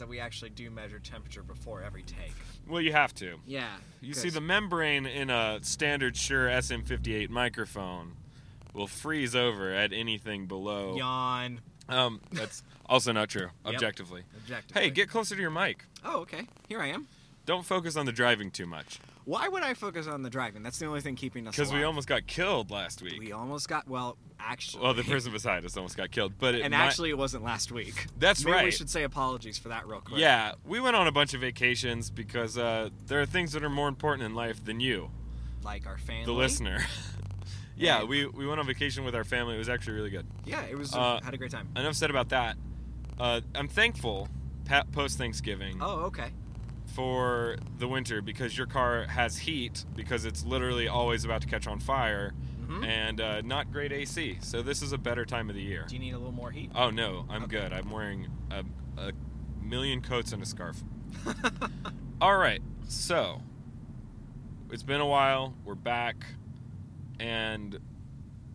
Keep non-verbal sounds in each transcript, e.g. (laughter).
that we actually do measure temperature before every take. Well, you have to. Yeah. You see, the membrane in a standard Shure SM58 microphone will freeze over at anything below. yawn. Um, that's also not true, Yep. objectively. Objectively. Hey, get closer to your mic. Oh, okay. Here I am. Don't focus on the driving too much, Why would I focus on the driving? That's the only thing keeping us. because we almost got killed last week. We almost got. Well, actually. well, the (laughs) person beside us almost got killed, but it and might- actually, it wasn't last week. That's Maybe We should say apologies for that real quick. Yeah, we went on a bunch of vacations because uh, there are things that are more important in life than you, Like our family. the listener. (laughs) yeah, Right. we, we went on vacation with our family. It was actually really good. Yeah, it was. Uh, had a great time. Enough said about that. Uh, I'm thankful, post Thanksgiving, Oh, okay. For the winter because your car has heat because it's literally always about to catch on fire Mhm. and uh, not great AC. So this is a better time of the year. Do you need a little more heat? Oh no, I'm Okay. good. I'm wearing a, a million coats and a scarf. (laughs) All right, so it's been a while. We're back, and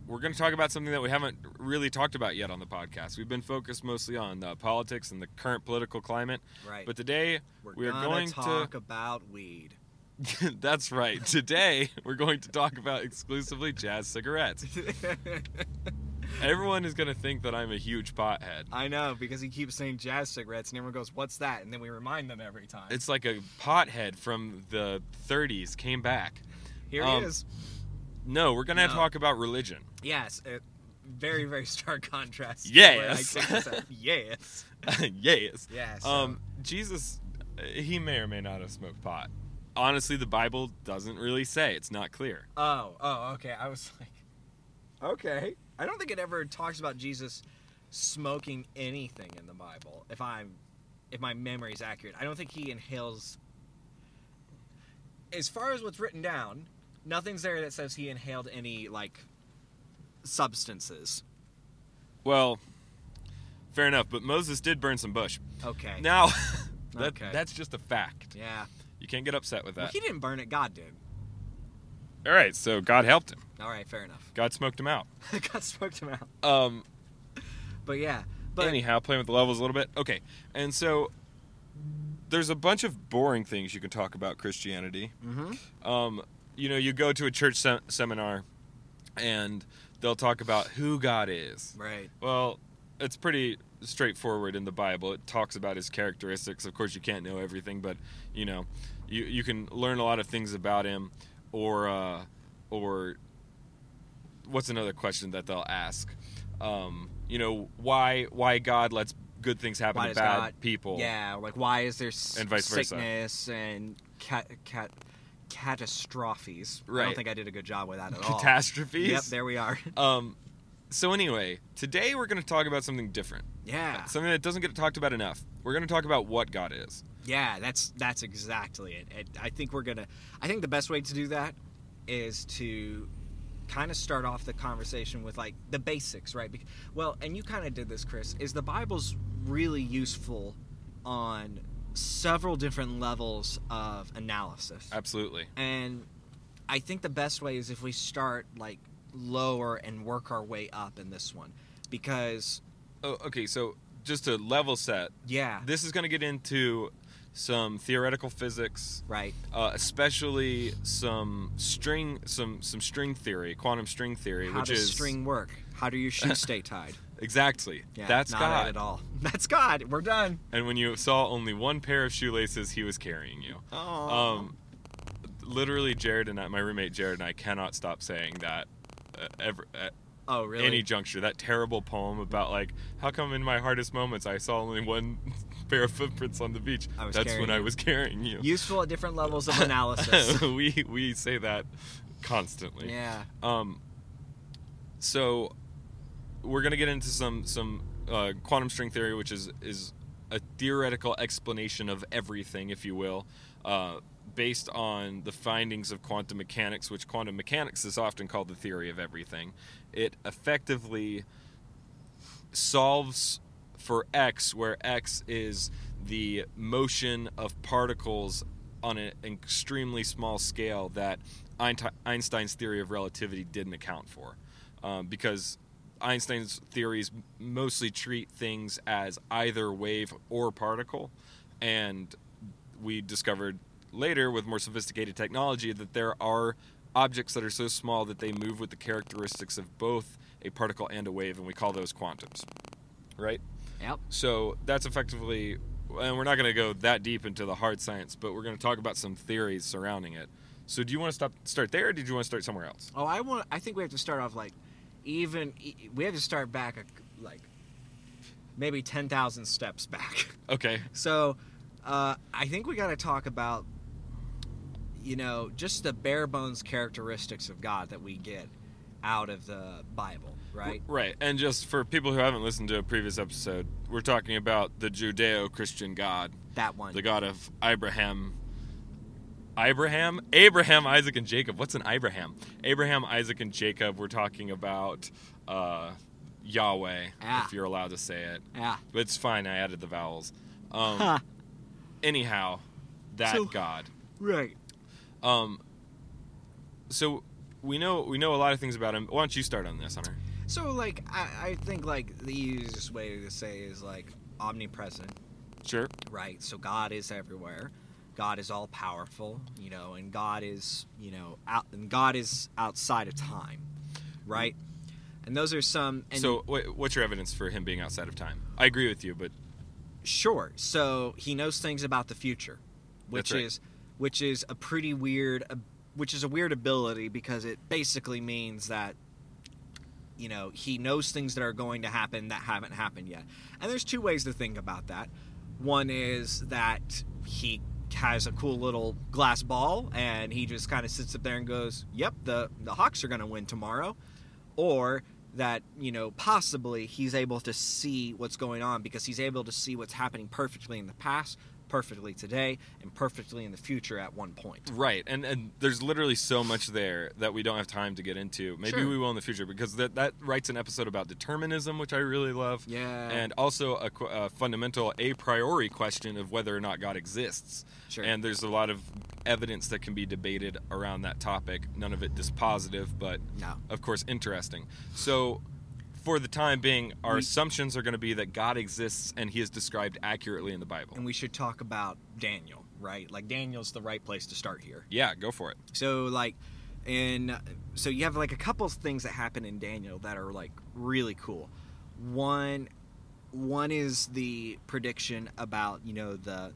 we're going to talk about something that we haven't really talked about yet on the podcast. We've been focused mostly on uh, politics and the current political climate, right. but today We're we are gonna talk about weed. (laughs) that's right. Today (laughs) we're going to talk about exclusively jazz cigarettes. (laughs) Everyone is going to think that I'm a huge pothead. I know because he keeps saying jazz cigarettes, and everyone goes, "What's that?" And then we remind them every time. It's like a pothead from the 30s came back. Here um, he is. No, we're gonna No. talk about religion. Yes, uh, very very stark contrast. Yes. where I take this out. yes. yes. Yeah. So, Um, Jesus, uh, he may or may not have smoked pot. Honestly, the Bible doesn't really say. It's not clear. oh, oh, okay. I was like, okay. I don't think it ever talks about Jesus smoking anything in the Bible. If I'm, if my memory is accurate, I don't think he inhales. As far as what's written down, nothing's there that says he inhaled any like substances. Well, fair enough. But Moses did burn some bush. Okay. Now, (laughs) that, Okay. that's just a fact. Yeah. You can't get upset with Well, that. he didn't burn it. God did. All right, so God helped him. All right. Fair enough. God smoked him out. (laughs) God smoked him out. Um, But yeah. But anyhow, playing with the levels a little bit. Okay, and so there's a bunch of boring things you can talk about Christianity. Mhm. Um, you know, you go to a church se- seminar, and they'll talk about who God is. Right. Well, it's pretty straightforward in the Bible. It talks about his characteristics. Of course, you can't know everything, but you know, you you can learn a lot of things about him, or uh, or what's another question that they'll ask? Um, you know, why why God lets good things happen Why to bad God- people? Yeah. Like why is there s- And vice versa. sickness and cat cat catastrophes? I don't think I did a good job with that at all. Catastrophes. Yep. There we are. (laughs) Um, so anyway, today we're going to talk about something different. yeah. Something that doesn't get talked about enough. We're going to talk about what God is. Yeah. That's that's exactly it. it. I think we're gonna. I think the best way to do that is to kind of start off the conversation with like the basics, right? Well, and you kind of did this, Chris. Is the Bible's really useful on several different levels of analysis? Absolutely. And I think the best way is if we start like lower and work our way up in this one. Because Oh, okay, so just to level set, yeah, this is going to get into some theoretical physics, right. uh, especially some string, some some string theory, quantum string theory, How which does is string work? How do your shoes stay tied? Exactly Yeah, that's not God. at all. (laughs) That's God. We're done. And when you saw only one pair of shoelaces, he was carrying you. Oh. Um, literally, Jared and I, my roommate Jared and I cannot stop saying that. Uh, ever, at oh, really? any juncture, that terrible poem about like how come in my hardest moments I saw only one (laughs) pair of footprints on the beach. I was That's when I was carrying you. Useful at different levels of analysis. (laughs) we we say that constantly. yeah. Um. So, we're gonna get into some some uh, quantum string theory, which is is a theoretical explanation of everything, if you will, uh, based on the findings of quantum mechanics, which quantum mechanics is often called the theory of everything. It effectively solves for x, where x is the motion of particles on an extremely small scale that Einstein's theory of relativity didn't account for, um, because Einstein's theories mostly treat things as either wave or particle, and we discovered later with more sophisticated technology that there are objects that are so small that they move with the characteristics of both a particle and a wave, and we call those quantums. Right? Yep. So that's effectively, and we're not going to go that deep into the hard science, but we're going to talk about some theories surrounding it. So do you want to stop, start there, or did you want to start somewhere else? Oh, I want. I think we have to start off like, even we have to start back a, like, maybe ten thousand steps back. (laughs) Okay. So, uh, I think we got to talk about, you know, just the bare bones characteristics of God that we get out of the Bible, right? Right. And just for people who haven't listened to a previous episode, we're talking about the Judeo Christian God, That one. the God of Abraham. Abraham? Abraham, Isaac, and Jacob. What's an Abraham? Abraham, Isaac, and Jacob. We're talking about uh, Yahweh, Ah. if you're allowed to say it. yeah. But it's fine, I added the vowels. Um, Huh. anyhow, that So- God. Right. Um, so we know we know a lot of things about him. Why don't you start on this, Hunter? So, like, I, I think like the easiest way to say is like omnipresent, Sure. right? So God is everywhere. God is all powerful, you know, and God is, you know, out and God is outside of time, right? And those are some. And so, wh- what's your evidence for him being outside of time? I agree with you, but sure. So he knows things about the future, which right. is, which is a pretty weird, uh, which is a weird ability because it basically means that. You know, he knows things that are going to happen that haven't happened yet. And there's two ways to think about that. One is that he has a cool little glass ball and he just kind of sits up there and goes, "Yep, the the Hawks are going to win tomorrow." Or that, you know, possibly he's able to see what's going on because he's able to see what's happening perfectly in the past, perfectly today, and perfectly in the future at one point. right. And and there's literally so much there that we don't have time to get into. Maybe Sure. we will in the future because that that writes an episode about determinism, which I really love. Yeah. And also a, a fundamental a priori question of whether or not God exists. Sure. And there's a lot of evidence that can be debated around that topic. None of it dispositive, but No. of course interesting. So, for the time being, our We- assumptions are going to be that God exists and He is described accurately in the Bible. And we should talk about Daniel, right? Like Daniel's the right place to start here. yeah, go for it. So like and so you have like a couple of things that happen in Daniel that are like really cool. One one is the prediction about, you know, the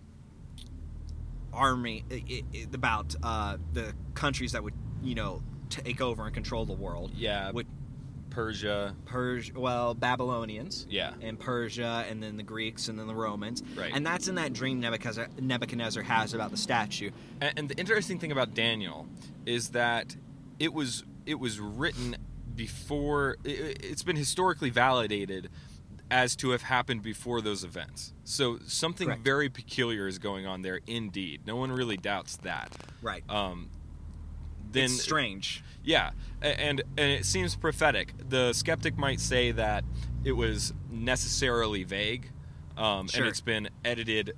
army i i about uh the countries that would, you know, take over and control the world. Yeah, Would Persia. Persia, well, Babylonians Yeah, and Persia, and then the Greeks, and then the Romans. Right. And that's in that dream Nebuchadnezzar, Nebuchadnezzar has about the statue. and, and the interesting thing about Daniel is that it was it was written before. It, it's been historically validated as to have happened before those events. So something Correct. very peculiar is going on there. Indeed, no one really doubts that. Right. Um, then it's strange. Yeah, and and it seems prophetic. The skeptic might say that it was necessarily vague, um, Sure. and it's been edited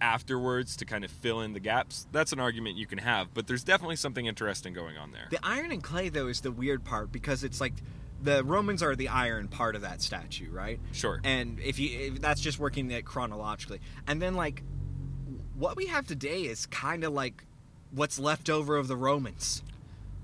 afterwards to kind of fill in the gaps. That's an argument you can have, but there's definitely something interesting going on there. The iron and clay, though, is the weird part because it's like the Romans are the iron part of that statue, right? Sure. And if you if that's just working it chronologically, and then like what we have today is kind of like what's left over of the Romans,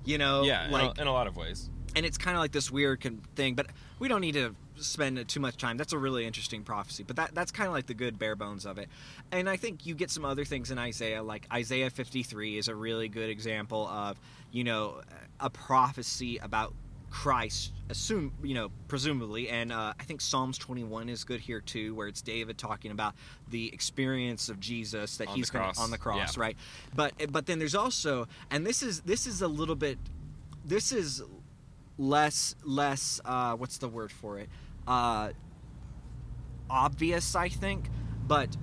you know? yeah, in, like a, in a lot of ways. and it's kind of like this weird con- thing but we don't need to spend too much time that's a really interesting prophecy but that that's kind of like the good bare bones of it and i think you get some other things in isaiah like isaiah 53 is a really good example of you know a prophecy about christ assume you know presumably and uh, i think psalms 21 is good here too where it's david talking about the experience of jesus that On he's gonna, on the cross yeah. right? But but then there's also and this is this is a little bit this is less less uh, what's the word for it? Uh, obvious i think but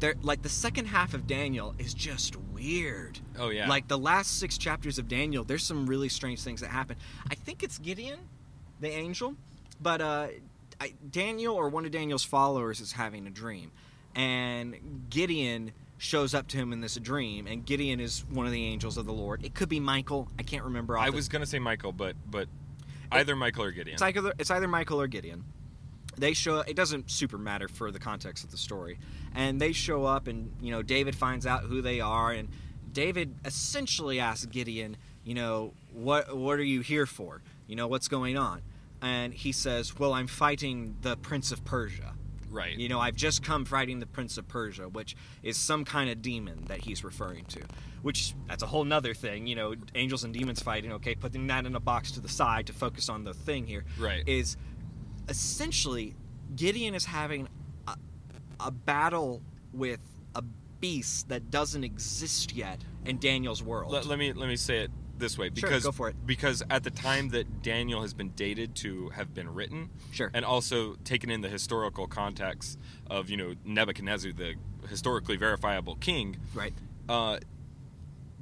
there like the second half of daniel is just weird Oh yeah. like the last six chapters of daniel there's some really strange things that happen i think it's gideon the angel but uh, I, daniel or one of daniel's followers is having a dream and gideon shows up to him in this dream, and Gideon is one of the angels of the Lord. It could be Michael. I can't remember. off I the- was gonna say Michael, but but either Michael or Gideon. It's either, it's either Michael or Gideon. They show. It doesn't super matter for the context of the story, and they show up, and you know David finds out who they are, and David essentially asks Gideon, you know, what what are you here for? You know, what's going on? And he says, well, I'm fighting the Prince of Persia. right. You know, I've just come fighting the Prince of Persia, which is some kind of demon that he's referring to. Which that's a whole nother thing. You know, angels and demons fighting. Okay, putting that in a box to the side to focus on the thing here Right. is essentially Gideon is having a, a battle with a beast that doesn't exist yet in Daniel's world. let, let me let me say it this way Sure, because go for it. because at the time that Daniel has been dated to have been written, Sure. and also taken in the historical context of you know Nebuchadnezzar, the historically verifiable king, right. uh,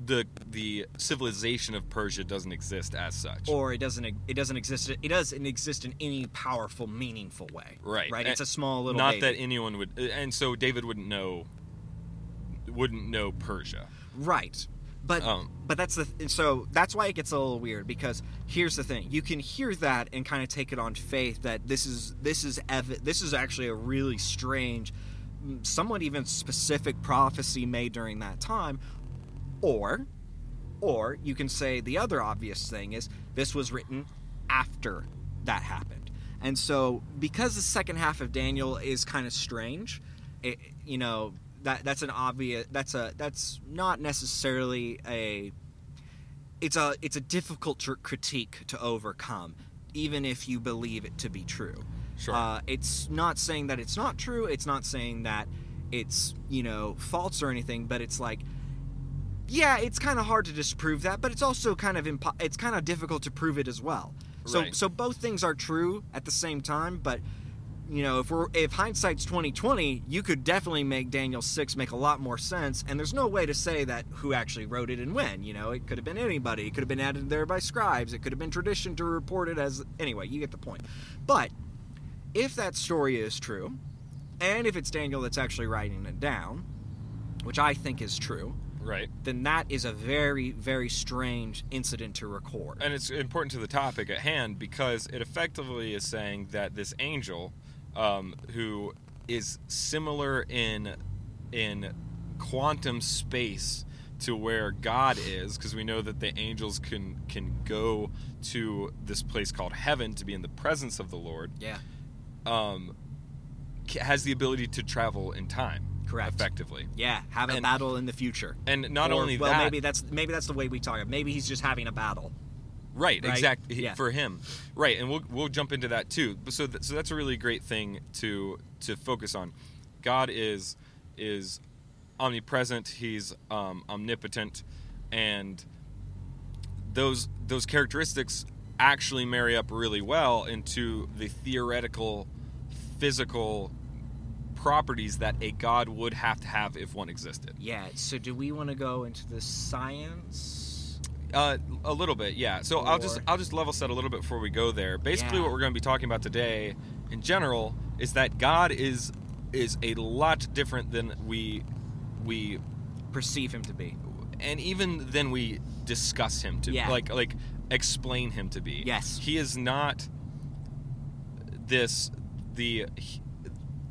the the civilization of Persia doesn't exist as such. Or it doesn't it doesn't exist it doesn't exist in any powerful meaningful way. Right. Right. And It's a small little Not baby. that anyone would, and so David wouldn't know, wouldn't know Persia. Right. But Um, but that's the th- so that's why it gets a little weird because here's the thing you can hear that and kind of take it on faith that this is this is ev- this is actually a really strange mm, somewhat even specific prophecy made during that time or or you can say the other obvious thing is this was written after that happened. And so because the second half of Daniel is kind of strange it, you know that that's an obvious that's a that's not necessarily a it's a it's a difficult tr- critique to overcome even if you believe it to be true. Sure. uh, it's not saying that it's not true. It's not saying that it's you know false or anything but it's like yeah it's kind of hard to disprove that but it's also kind of impo- it's kind of difficult to prove it as well. So Right. so both things are true at the same time but you know if we're if hindsight's 2020 you could definitely make daniel 6 make a lot more sense and there's no way to say that who actually wrote it and when you know? It could have been anybody it could have been added there by scribes it could have been tradition to report it as anyway you get the point. But if that story is true and if it's daniel that's actually writing it down which i think is true right. then that is a very very strange incident to record And it's important to the topic at hand because it effectively is saying that this angel, um, who is similar in in quantum space to where God is, because we know that the angels can can go to this place called heaven to be in the presence of the Lord. yeah Um, has the ability to travel in time, Correct. effectively. yeah have a And- battle in the future And not Or- only well that, Well, maybe that's maybe that's the way we talk it. maybe he's just having a battle Right, Right? exactly Yeah. for him. Right, and we'll we'll jump into that too. But so th- so that's a really great thing to to focus on. God is is omnipresent. He's um, omnipotent, and those those characteristics actually marry up really well into the theoretical, physical properties that a God would have to have if one existed. yeah so do we want to go into the science Uh, a little bit, yeah. So I'll just I'll just level set a little bit before we go there. Basically, Yeah. what we're going to be talking about today, in general, is that God is is a lot different than we we perceive him to be and even than we discuss him to Yeah. like like explain him to be. Yes. he is not this the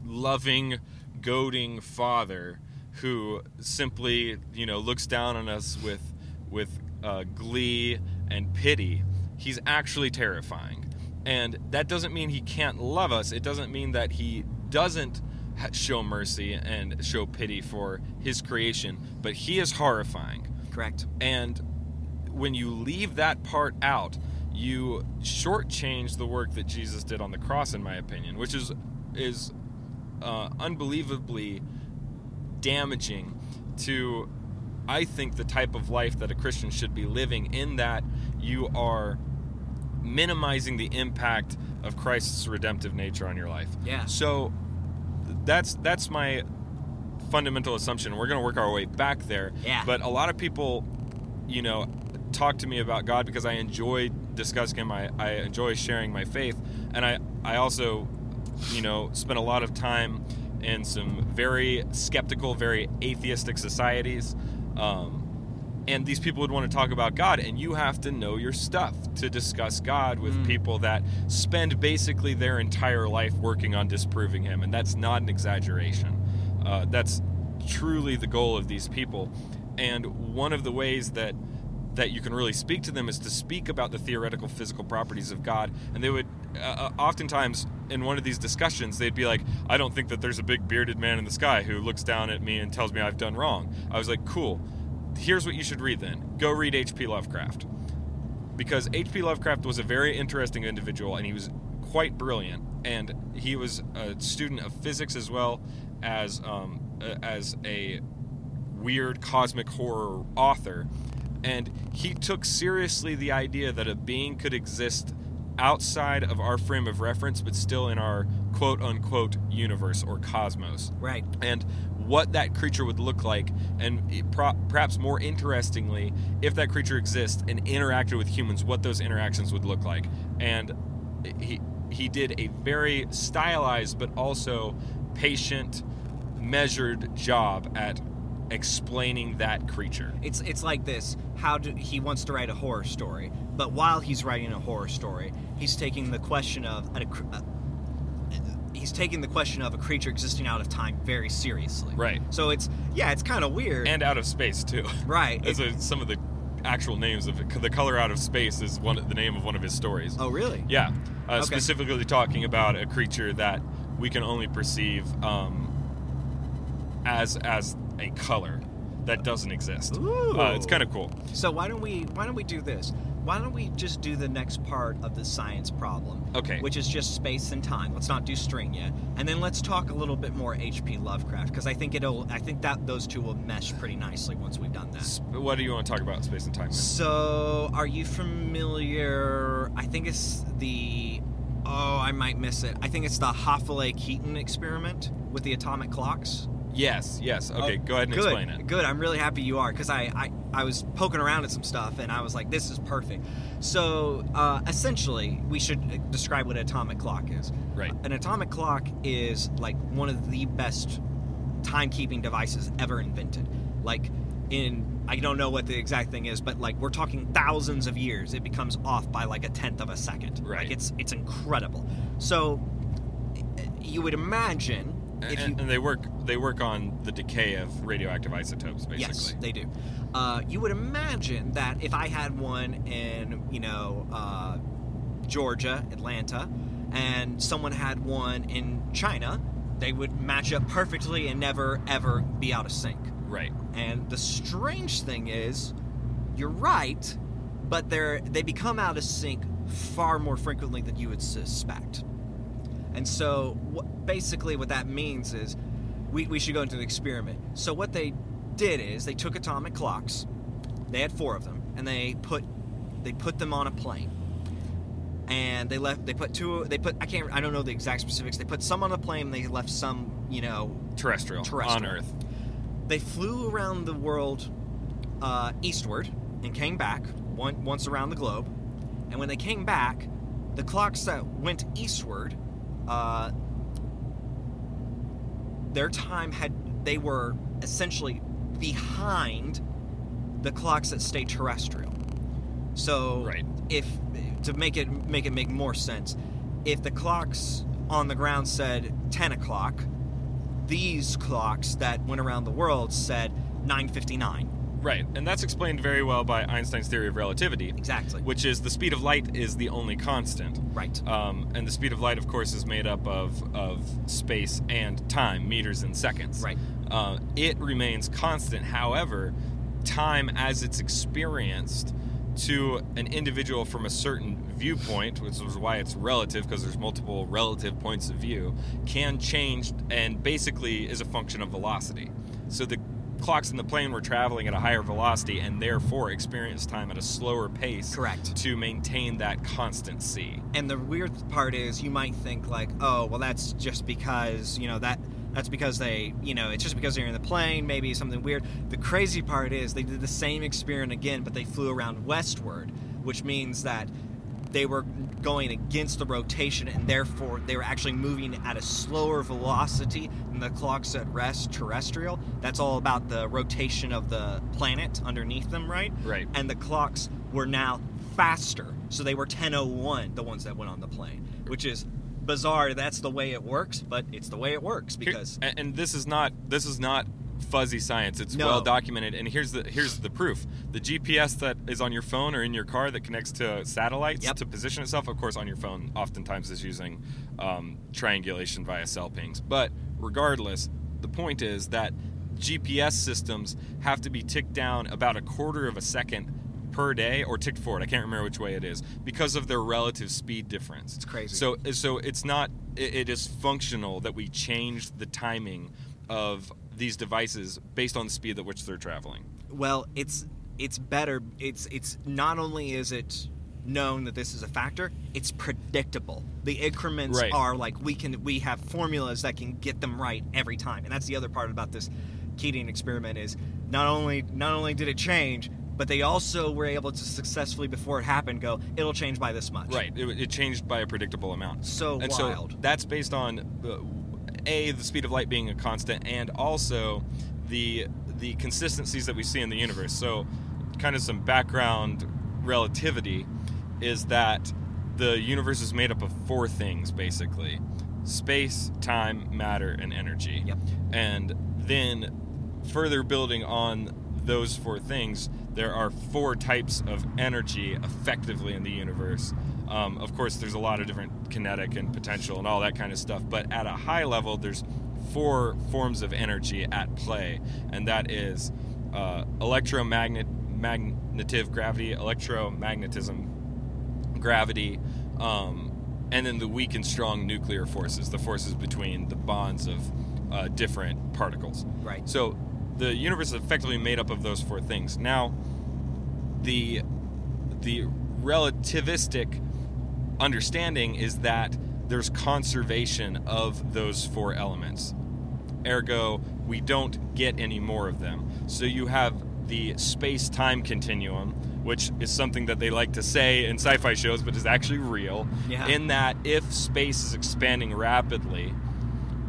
loving, goading father who simply you know looks down on us with with uh, glee and pity. He's actually terrifying, and that doesn't mean he can't love us. It doesn't mean that he doesn't show mercy and show pity for his creation, but he is horrifying. correct And when you leave that part out, you shortchange the work that Jesus did on the cross, in my opinion, which is is uh, unbelievably damaging to, I think, the type of life that a Christian should be living. In that you are minimizing the impact of Christ's redemptive nature on your life. Yeah. So that's that's my fundamental assumption. We're going to work our way back there. Yeah. But a lot of people, you know, talk to me about God because I enjoy discussing Him. I, I enjoy sharing my faith, and I I also, you know, spent a lot of time in some very skeptical, very atheistic societies. Um, and these people would want to talk about God, and you have to know your stuff to discuss God with Mm. people that spend basically their entire life working on disproving Him, and that's not an exaggeration. Uh, that's truly the goal of these people, and one of the ways that that you can really speak to them is to speak about the theoretical physical properties of God, and they would uh, uh, oftentimes in one of these discussions they'd be like, "I don't think that there's a big bearded man in the sky who looks down at me and tells me I've done wrong." I was like, "Cool." here's what you should read then go read H.P. Lovecraft. Because H.P. Lovecraft was a very interesting individual and he was quite brilliant. And he was a student of physics as well as, um, as a weird cosmic horror author. And he took seriously the idea that a being could exist outside of our frame of reference, but still in our quote unquote universe or cosmos Right. and what that creature would look like, and pro- perhaps more interestingly, if that creature exists and interacted with humans, what those interactions would look like. And he he did a very stylized but also patient, measured job at explaining that creature. It's it's like this. How do he wants to write a horror story, but while he's writing a horror story, he's taking the question of a, uh, he's taking the question of a creature existing out of time very seriously. Right. So it's yeah, it's kind of weird. And out of space too. right. As It- a, some of the actual names of it. The color out of space is one the name of one of his stories. oh really? Yeah, uh, Okay. specifically talking about a creature that we can only perceive um, as as a color that doesn't exist. Ooh. Uh, it's kind of cool. So why don't we why don't we do this? Why don't we just do the next part of the science problem? Okay. Which is just space and time. Let's not do string yet. And then let's talk a little bit more H.P. Lovecraft because I think it'll I think that those two will mesh pretty nicely once we've done that. What do you want to talk about, space and time? then? So, are you familiar? I think it's the. Oh, I might miss it. I think it's the Hafele-Keating experiment with the atomic clocks. Yes, yes. Okay, Oh, go ahead and good, explain it. Good. I'm really happy you are because I, I I was poking around at some stuff and I was like, this is perfect. So, uh, essentially, we should describe what an atomic clock is. Right. An atomic clock is like one of the best timekeeping devices ever invented. Like in I don't know what the exact thing is, but like we're talking thousands of years, it becomes off by like a tenth of a second. Right. Like it's it's incredible. So you would imagine if and, you and they work they work on the decay of radioactive isotopes, basically. Yes, they do. Uh, you would imagine that if I had one in, you know, uh, Georgia, Atlanta, and someone had one in China, they would match up perfectly and never ever be out of sync. Right. And the strange thing is, you're right, but they're they become out of sync far more frequently than you would suspect. And so, what, basically, what that means is, we, we should go into the experiment. So what they did is they took atomic clocks, they had four of them, and they put they put them on a plane. And they left. They put two. They put. I can't. I don't know the exact specifics. They put some on the plane. They left some. You know, Terrestrial, Terrestrial. on Earth. they flew around the world uh, eastward and came back one, once around the globe. And when they came back, the clocks that went eastward, uh, their time had they were essentially behind the clocks that stay terrestrial. So Right. if to make it make it make more sense, if the clocks on the ground said 10 o'clock, these clocks that went around the world said 9:59. Right, and that's explained very well by Einstein's theory of relativity, Exactly. which is the speed of light is the only constant. Right. Um, and the speed of light, of course, is made up of, of space and time, meters and seconds. Right. Uh, it remains constant. However, time as it's experienced to an individual from a certain viewpoint, which is why it's relative, because there's multiple relative points of view, can change and basically is a function of velocity. So the clocks in the plane were traveling at a higher velocity and therefore experienced time at a slower pace Correct. to maintain that constant c. And the weird part is you might think like, "Oh, well that's just because, you know, that that's because they, you know, it's just because they're in the plane, maybe something weird." The crazy part is they did the same experiment again, but they flew around westward, which means that they were going against the rotation and therefore they were actually moving at a slower velocity than the clocks at rest terrestrial. That's all about the rotation of the planet underneath them, right? Right. And the clocks were now faster. So they were 1001, the ones that went on the plane, which is bizarre. That's the way it works, but it's the way it works because and, and this is not this is not fuzzy science. It's No. well documented. And here's the here's the proof: the GPS that is on your phone or in your car that connects to satellites Yep. to position itself. Of course, on your phone, oftentimes is using um, triangulation via cell pings. But regardless, the point is that GPS systems have to be ticked down about a quarter of a second per day or ticked forward. I can't remember which way it is because of their relative speed difference. It's crazy. So so it's not it, it is functional that we change the timing of these devices based on the speed at which they're traveling. well, it's it's better. It's it's not only is it known that this is a factor, it's predictable. The increments Right. are like we can we have formulas that can get them right every time. And that's the other part about this Keating experiment is not only not only did it change, but they also were able to successfully before it happened go it'll change by this much. Right. It, it changed by a predictable amount. So and wild. so that's based on uh, a the speed of light being a constant and also the the consistencies that we see in the universe. So kind of some background relativity is that the universe is made up of four things basically. Space, time, matter, and energy. Yep. And then further building on those four things, there are four types of energy effectively in the universe. Um, of course, there's a lot of different kinetic and potential and all that kind of stuff, but at a high level, there's four forms of energy at play, and that is uh, electromagnet magnetive gravity, electromagnetism, gravity, um, and then the weak and strong nuclear forces, the forces between the bonds of uh, different particles. Right. So the universe is effectively made up of those four things. Now, the the relativistic understanding is that there's conservation of those four elements. Ergo, we don't get any more of them. So you have the space time continuum, which is something that they like to say in sci fi shows, but is actually real. Yeah. In that, if space is expanding rapidly,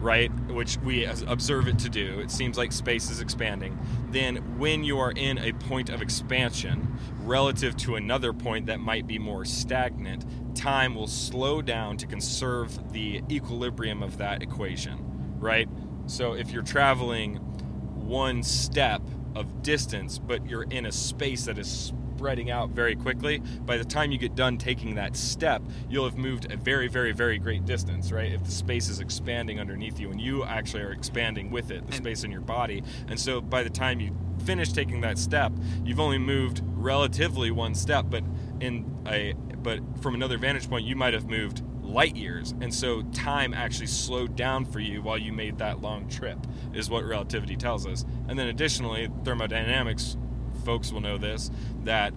right, which we observe it to do, it seems like space is expanding, then when you are in a point of expansion relative to another point that might be more stagnant, time will slow down to conserve the equilibrium of that equation, right? So if you're traveling one step of distance, but you're in a space that is spreading out very quickly, by the time you get done taking that step, you'll have moved a very, very, very great distance, right? If the space is expanding underneath you and you actually are expanding with it, the space in your body. And so by the time you finish taking that step, you've only moved relatively one step, but in a but from another vantage point, you might have moved light years. And so time actually slowed down for you while you made that long trip, is what relativity tells us. And then additionally, thermodynamics folks will know this that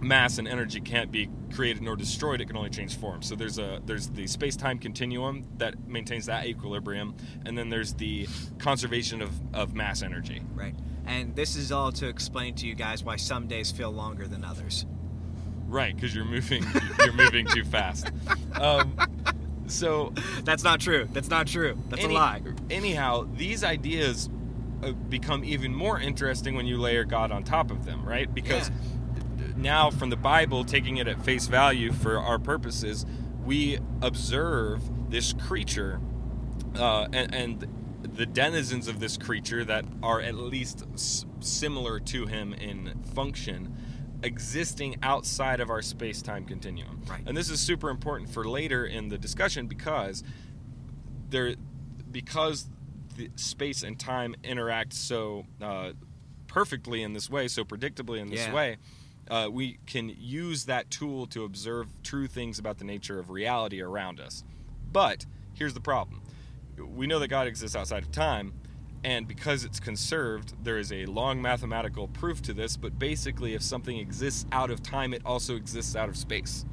mass and energy can't be created nor destroyed it can only change form so there's a there's the space-time continuum that maintains that equilibrium and then there's the conservation of, of mass energy Right. And this is all to explain to you guys why some days feel longer than others. Right because you're moving you're moving too fast um, so That's not true. That's not true. That's any- a lie. anyhow these ideas uh, become even more interesting when you layer god on top of them right because now from the bible taking it at face value for our purposes we observe this creature uh, and, and the denizens of this creature that are at least s- similar to him in function existing outside of our space-time continuum Right. and this is super important for later in the discussion because there because the space and time interact so uh, perfectly in this way so predictably in this Yeah. way uh, we can use that tool to observe true things about the nature of reality around us but here's the problem we know that god exists outside of time and because it's conserved there is a long mathematical proof to this but basically if something exists out of time it also exists out of space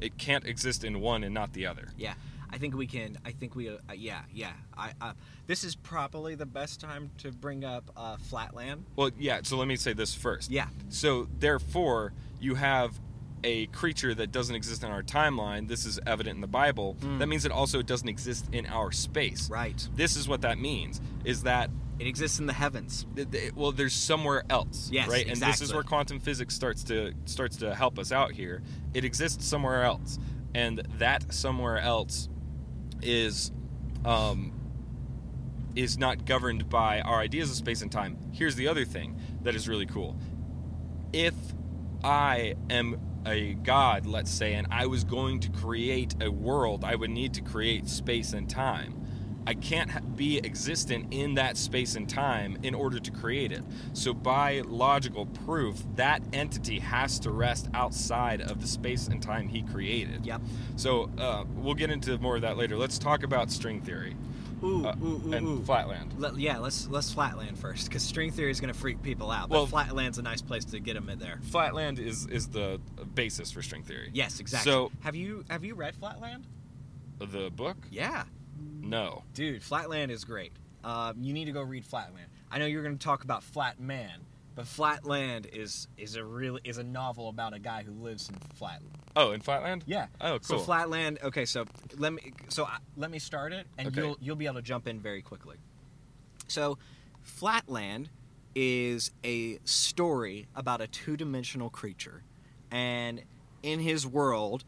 it can't exist in one and not the other Yeah. I think we can. I think we. Uh, yeah, yeah. I. Uh, this is probably the best time to bring up uh, Flatland. Well, yeah. So let me say this first. Yeah. So therefore, you have a creature that doesn't exist in our timeline, this is evident in the Bible, that means it also doesn't exist in our space. Right. This is what that means is that It exists in the heavens. well there's somewhere else Yes, right? And this is where quantum physics starts to starts to help us out here. It exists somewhere else. And that somewhere else is um is not governed by our ideas of space and time. Here's the other thing that is really cool. If i am a god let's say and i was going to create a world i would need to create space and time I can't be existent in that space and time in order to create it. So, by logical proof, that entity has to rest outside of the space and time he created. Yep. So, uh, we'll get into more of that later. Let's talk about string theory Ooh, uh, ooh, ooh, and ooh. flatland. Let, yeah, let's let's flatland first because string theory is going to freak people out. But Well- flatland's a nice place to get them in there. Flatland is is the basis for string theory. Yes, exactly. So- have you have you read Flatland? The book? Yeah, No. dude, Flatland is great. Um, you need to go read Flatland. I know you're going to talk about Flat Man, but Flatland is is a really is a novel about a guy who lives in Flat. Oh, in Flatland? Yeah. Oh, cool. So. Flatland. Okay, so let me so I, let me start it, and Okay. you'll you'll be able to jump in very quickly. So, Flatland is a story about a two-dimensional creature, and in his world,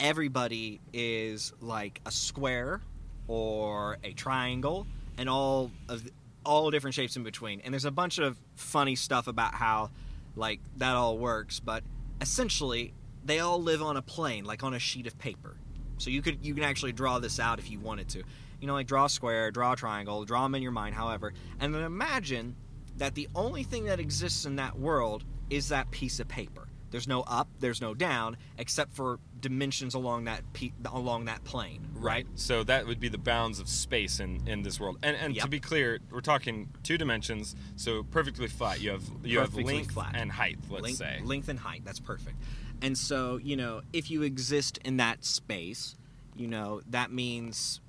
everybody is like a square or a triangle, and all of all different shapes in between. And there's a bunch of funny stuff about how like that all works, but essentially they all live on a plane, like on a sheet of paper. So you could you can actually draw this out if you wanted to. You know, like draw a square, draw a triangle, draw them in your mind, however, and then imagine that the only thing that exists in that world is that piece of paper. There's no up, there's no down, except for dimensions along that pe- along that plane, right? So that would be the bounds of space in, in this world. And and to be clear, we're talking two dimensions, so perfectly flat. You have you Perfectly have length flat. and height, let's length, say. length and height. That's perfect. And so, you know, if you exist in that space, you know, that means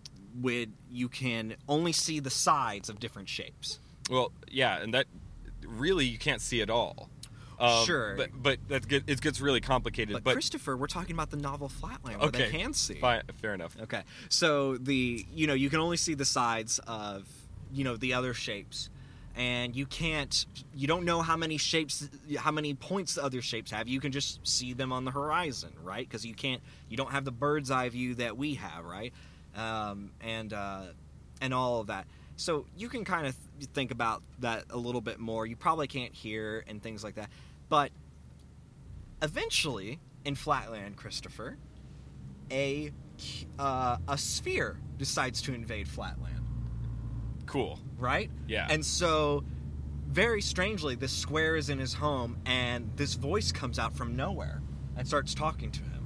with you can only see the sides of different shapes. Well, yeah, and that really you can't see at all. Um, Sure. but but it gets really complicated. But, But, Christopher, we're talking about the novel Flatland where okay, they can see. Fine, fair enough. Okay. So the you know you can only see the sides of you know the other shapes, and you can't you don't know how many shapes how many points the other shapes have. You can just see them on the horizon, right? Because you can't you don't have the bird's eye view that we have, right? Um, and uh, and all of that. So you can kind of th- think about that a little bit more. You probably can't hear and things like that, but eventually in Flatland, Christopher, a uh, a sphere decides to invade Flatland, Cool. right? Yeah. And so, very strangely, this square is in his home, and this voice comes out from nowhere and starts talking to him.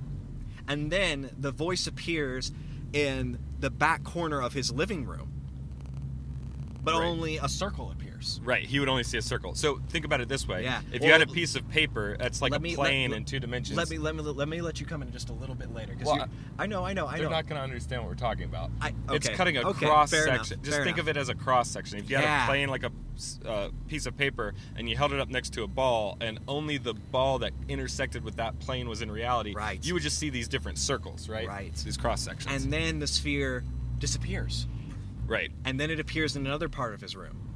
And then the voice appears in the back corner of his living room, but Right. only a circle appears. Right, he would only see a circle. So think about it this way: Yeah. if you had a piece of paper that's like a me- plane let- in two dimensions, Let me let me let me let you come in just a little bit later because Well, I know I know I know. they're not going to understand what we're talking about. I, It's okay, cutting a okay, cross fair enough, section. Just think enough. of it as a cross section. If you had Yeah. a plane like a uh, piece of paper and you held it up next to a ball, and only the ball that intersected with that plane was in reality, Right. you would just see these different circles, right? Right. These cross sections. and then the sphere disappears. Right. and then it appears in another part of his room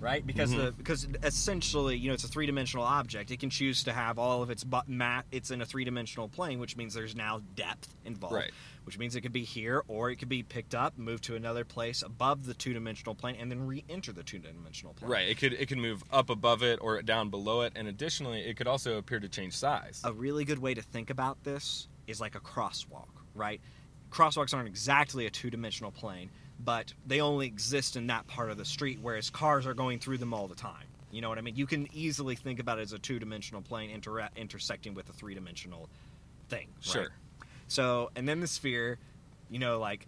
right because Mhm. the because essentially you know it's a three-dimensional object it can choose to have all of its but mat it's in a three-dimensional plane which means there's now depth involved Right. which means it could be here or it could be picked up moved to another place above the two-dimensional plane and then re-enter the two-dimensional plane Right. It could it can move up above it or down below it, and additionally, it could also appear to change size. a really good way to think about this is like a crosswalk, right? Crosswalks aren't exactly a two dimensional plane, but they only exist in that part of the street, whereas cars are going through them all the time. You know what I mean? You can easily think about it as a two dimensional plane inter- intersecting with a three dimensional thing. right? Sure. So, and then the sphere, you know, like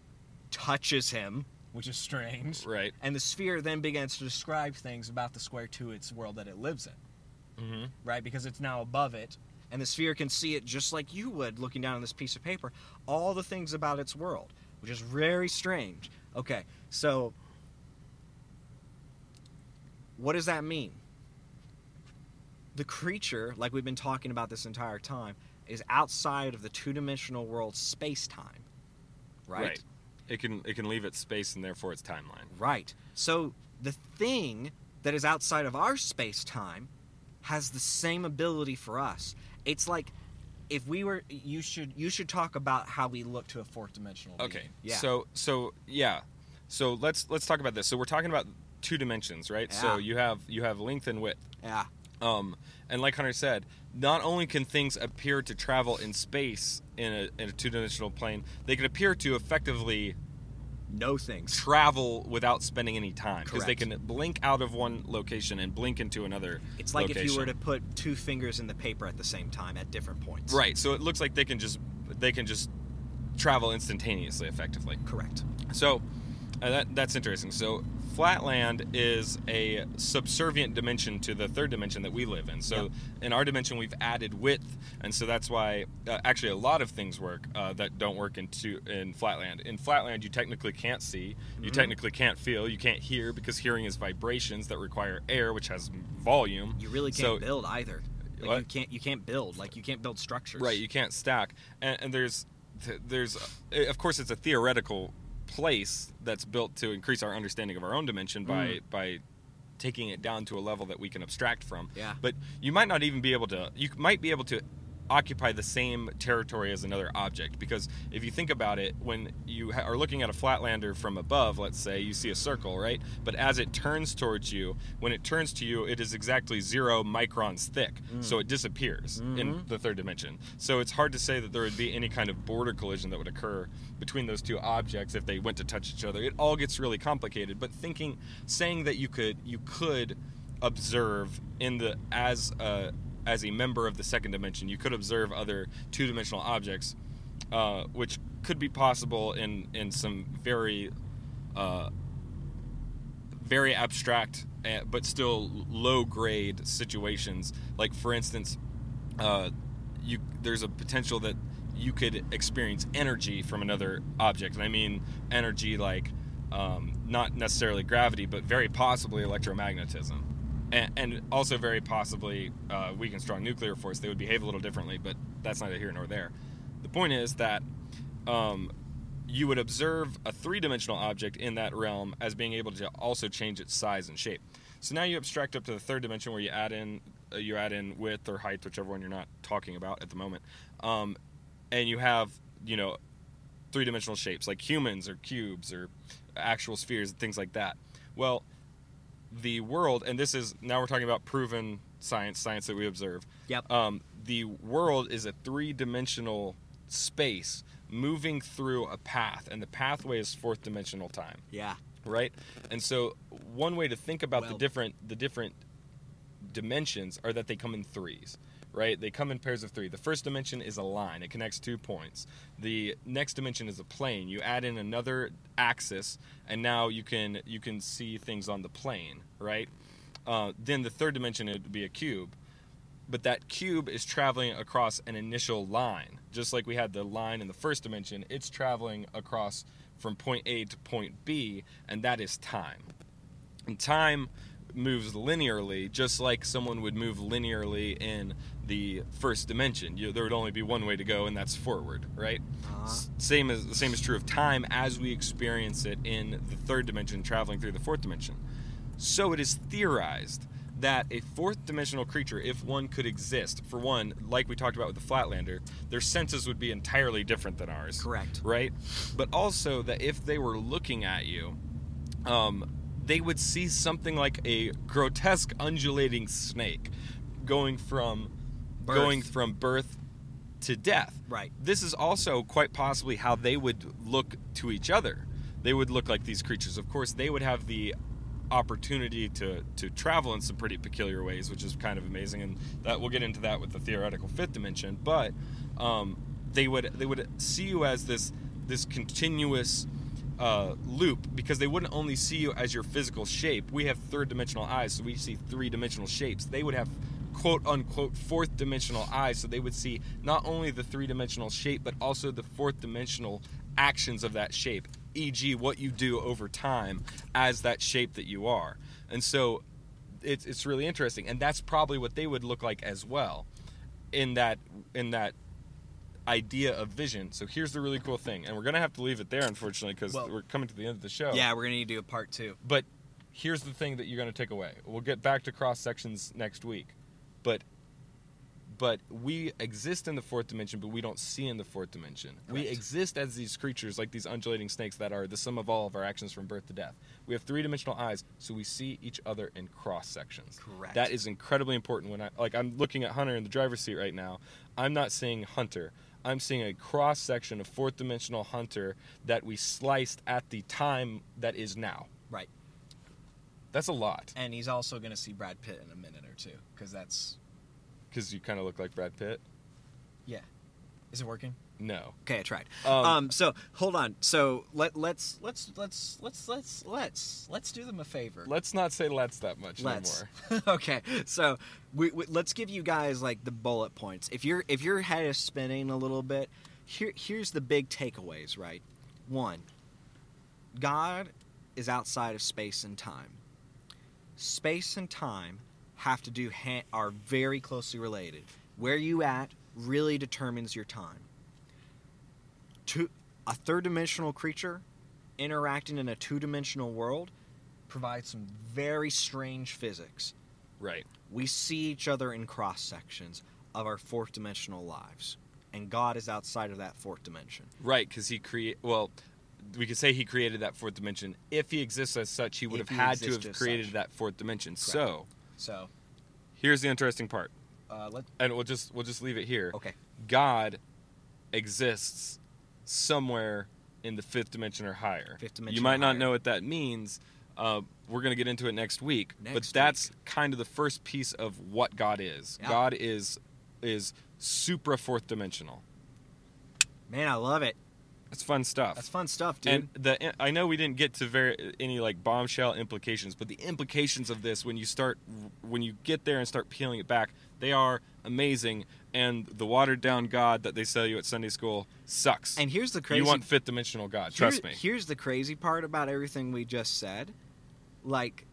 touches him, which is strange. Right. And the sphere then begins to describe things about the square to its world that it lives in Mm-hmm. right? Because it's now above it, and the sphere can see it just like you would looking down on this piece of paper. All the things about its world, which is very strange. Okay, so what does that mean? The creature, like we've been talking about this entire time, is outside of the two-dimensional world space-time. Right? Right. It can it can leave its space and therefore its timeline. Right. So the thing that is outside of our space-time has the same ability for us. It's like if we were you should you should talk about how we look to a fourth dimensional being. Okay. Yeah. So so yeah. So let's let's talk about this. So we're talking about two dimensions, right? yeah. So you have you have length and width. yeah. Um, and like Hunter said, not only can things appear to travel in space in a, in a two-dimensional plane, they can appear to effectively No things. travel without spending any time because they can blink out of one location and blink into another. It's like if you were to put two fingers in the paper at the same time at different points. right. So it looks like they can just they can just travel instantaneously, effectively. Correct. So uh, that, that's interesting. So flatland is a subservient dimension to the third dimension that we live in. So Yep. in our dimension, we've added width, and so that's why uh, actually a lot of things work uh, that don't work in two, in flatland. In flatland, you technically can't see, you Mhm. technically can't feel, you can't hear because hearing is vibrations that require air, which has volume. You really can't So- build either. Like What? you can't you can't build like you can't build structures. Right, you can't stack, and, and there's there's uh, of course it's a theoretical place that's built to increase our understanding of our own dimension by Mm. by taking it down to a level that we can abstract from. Yeah. But you might not even be able to. You might be able to occupy the same territory as another object. Because if you think about it when you ha- are looking at a flatlander from above let's say you see a circle right? But as it turns towards you when it turns to you it is exactly zero microns thick. So it disappears in Mhm. the third dimension. So it's hard to say that there would be any kind of border collision that would occur between those two objects if they went to touch each other. It all gets really complicated. But thinking saying that you could you could observe in the as a as a member of the second dimension you could observe other two-dimensional objects uh, which could be possible in in some very uh, very abstract uh, but still low grade situations. Like for instance uh, you there's a potential that you could experience energy from another object and i mean energy like um, not necessarily gravity but very possibly electromagnetism and, also very possibly uh, weak and strong nuclear force they would behave a little differently but that's neither here nor there the point is that um, you would observe a three-dimensional object in that realm as being able to also change its size and shape. So now you abstract up to the third dimension where you add in uh, you add in width or height, whichever one you're not talking about at the moment, um, and you have you know three-dimensional shapes like humans or cubes or actual spheres and things like that. Well, the world, and this is now we're talking about proven science, science that we observe. Yep. Um, the world is a three-dimensional space moving through a path, and the pathway is fourth dimensional time, Yeah. right? And so, one way to think about the different the different dimensions are that they come in threes, right? They come in pairs of three. The first dimension is a line; it connects two points. The next dimension is a plane. You add in another axis, and now you can you can see things on the plane, right? Uh, then the third dimension it would be a cube but that cube is traveling across an initial line. Just like we had the line in the first dimension, it's traveling across from point A to point B, and that is time. And time moves linearly, just like someone would move linearly in the first dimension. You, there would only be one way to go, and that's forward, right? Uh-huh. S- Same as the same is true of time as we experience it in the third dimension, traveling through the fourth dimension. So it is theorized that a fourth dimensional creature, if one could exist, for one, like we talked about with the Flatlander, their senses would be entirely different than ours. Correct. Right? But also that if they were looking at you, um, they would see something like a grotesque undulating snake going from Birth. going from birth to death. Right. This is also quite possibly how they would look to each other. They would look like these creatures. Of course, they would have the opportunity to to travel in some pretty peculiar ways, which is kind of amazing, and that we'll get into that with the theoretical fifth dimension. But um, they would they would see you as this this continuous uh, loop because they wouldn't only see you as your physical shape. We have third dimensional eyes, so we see three dimensional shapes. They would have quote unquote fourth dimensional eyes, so they would see not only the three dimensional shape but also the fourth dimensional actions of that shape, e.g., what you do over time as that shape that you are. And so it's it's really interesting, and that's probably what they would look like as well, in that in that idea of vision. So here's the really cool thing, and we're gonna have to leave it there, unfortunately, because Well- we're coming to the end of the show. Yeah, we're gonna need to do a part two. But here's the thing that you're going to take away. We'll get back to cross sections next week. But but we exist in the fourth dimension, but we don't see in the fourth dimension. We exist as these creatures, like these undulating snakes, that are the sum of all of our actions from birth to death. We have three dimensional eyes, so we see each other in cross sections. Correct. That is incredibly important. When I like, I'm looking at Hunter in the driver's seat right now. I'm not seeing Hunter. I'm seeing a cross section of fourth dimensional Hunter that we sliced at the time that is now. Right. That's a lot And he's also gonna see Brad Pitt in a minute two, because that's because you kind of look like Brad Pitt. yeah. Is it working? No. Okay, I tried. Um, Um, so hold on. So let let's let's let's let's let's let's let's do them a favor. Let's not say let's that much Let's. anymore. (laughs) okay, so we, we, let's give you guys like the bullet points. If your if your head is spinning a little bit, here here's the big takeaways. Right, one, God is outside of space and time. Space and time have to do ha- are very closely related. Where you at really determines your time. Two, a third dimensional creature interacting in a two dimensional world provides some very strange physics. Right. We see each other in cross sections of our fourth dimensional lives, and God is outside of that fourth dimension. Right, because he create. Well, we could say he created that fourth dimension. If he exists as such, he would If have had to have created such. that fourth dimension. So So, here's the interesting part, uh, let and we'll just we'll just leave it here. okay. God exists somewhere in the fifth dimension or higher. Fifth dimension you might not higher. know what that means. Uh, we're going to get into it next week, but Next that's kind of the first piece of what God is. Yeah. God is is supra fourth dimensional. Man, I love it. That's fun stuff. That's fun stuff, dude. And the I know we didn't get to very any like bombshell implications, but the implications of this when you start when you get there and start peeling it back, they are amazing. And the watered down God that they sell you at Sunday school sucks. And here's the crazy. you want fifth dimensional God, here- trust me. Here's the crazy part about everything we just said. Like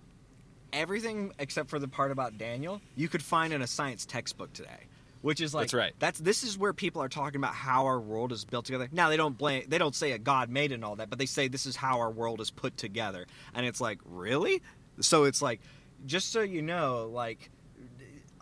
everything except for the part about Daniel, you could find in a science textbook today. Which is like That's right. That's this is where people are talking about how our world is built together. Now they don't blame they don't say a God made it and all that, but they say this is how our world is put together. And it's like, really? So it's like just so you know, like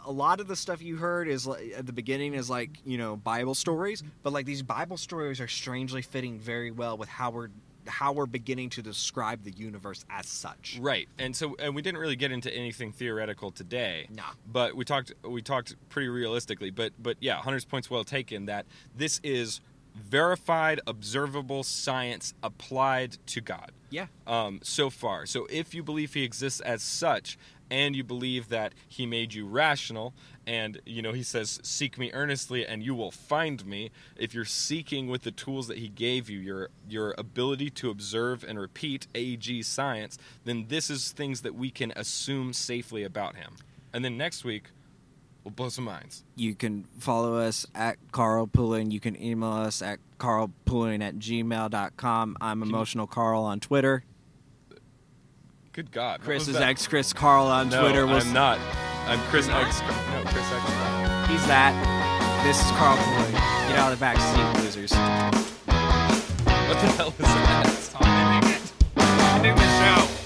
a lot of the stuff you heard is like, at the beginning is like you know Bible stories, but like these Bible stories are strangely fitting very well with how we're how we're beginning to describe the universe as such. Right. And so and we didn't really get into anything theoretical today. Nah. But we talked we talked pretty realistically, but but yeah, Hunter's point's well taken that this is verified observable science applied to God. Yeah. um, so far. So if you believe he exists as such, and you believe that he made you rational, and you know he says, "Seek me earnestly, and you will find me." If you're seeking with the tools that he gave you, your your ability to observe and repeat AG science, then this is things that we can assume safely about him. And then next week, we'll blow some minds. You can follow us at Carl Pulling. You can email us at carlpulling at gmail.com. I'm Emotional Carl on Twitter. Good God, what Chris is that? X Chris Carl on No, Twitter. We'll I'm not. I'm Chris You're not? X. No, Chris X. He's that. This is Carl Pulling. Get out of the back seat, losers. What the hell is that? Stop ending it. Ending the show.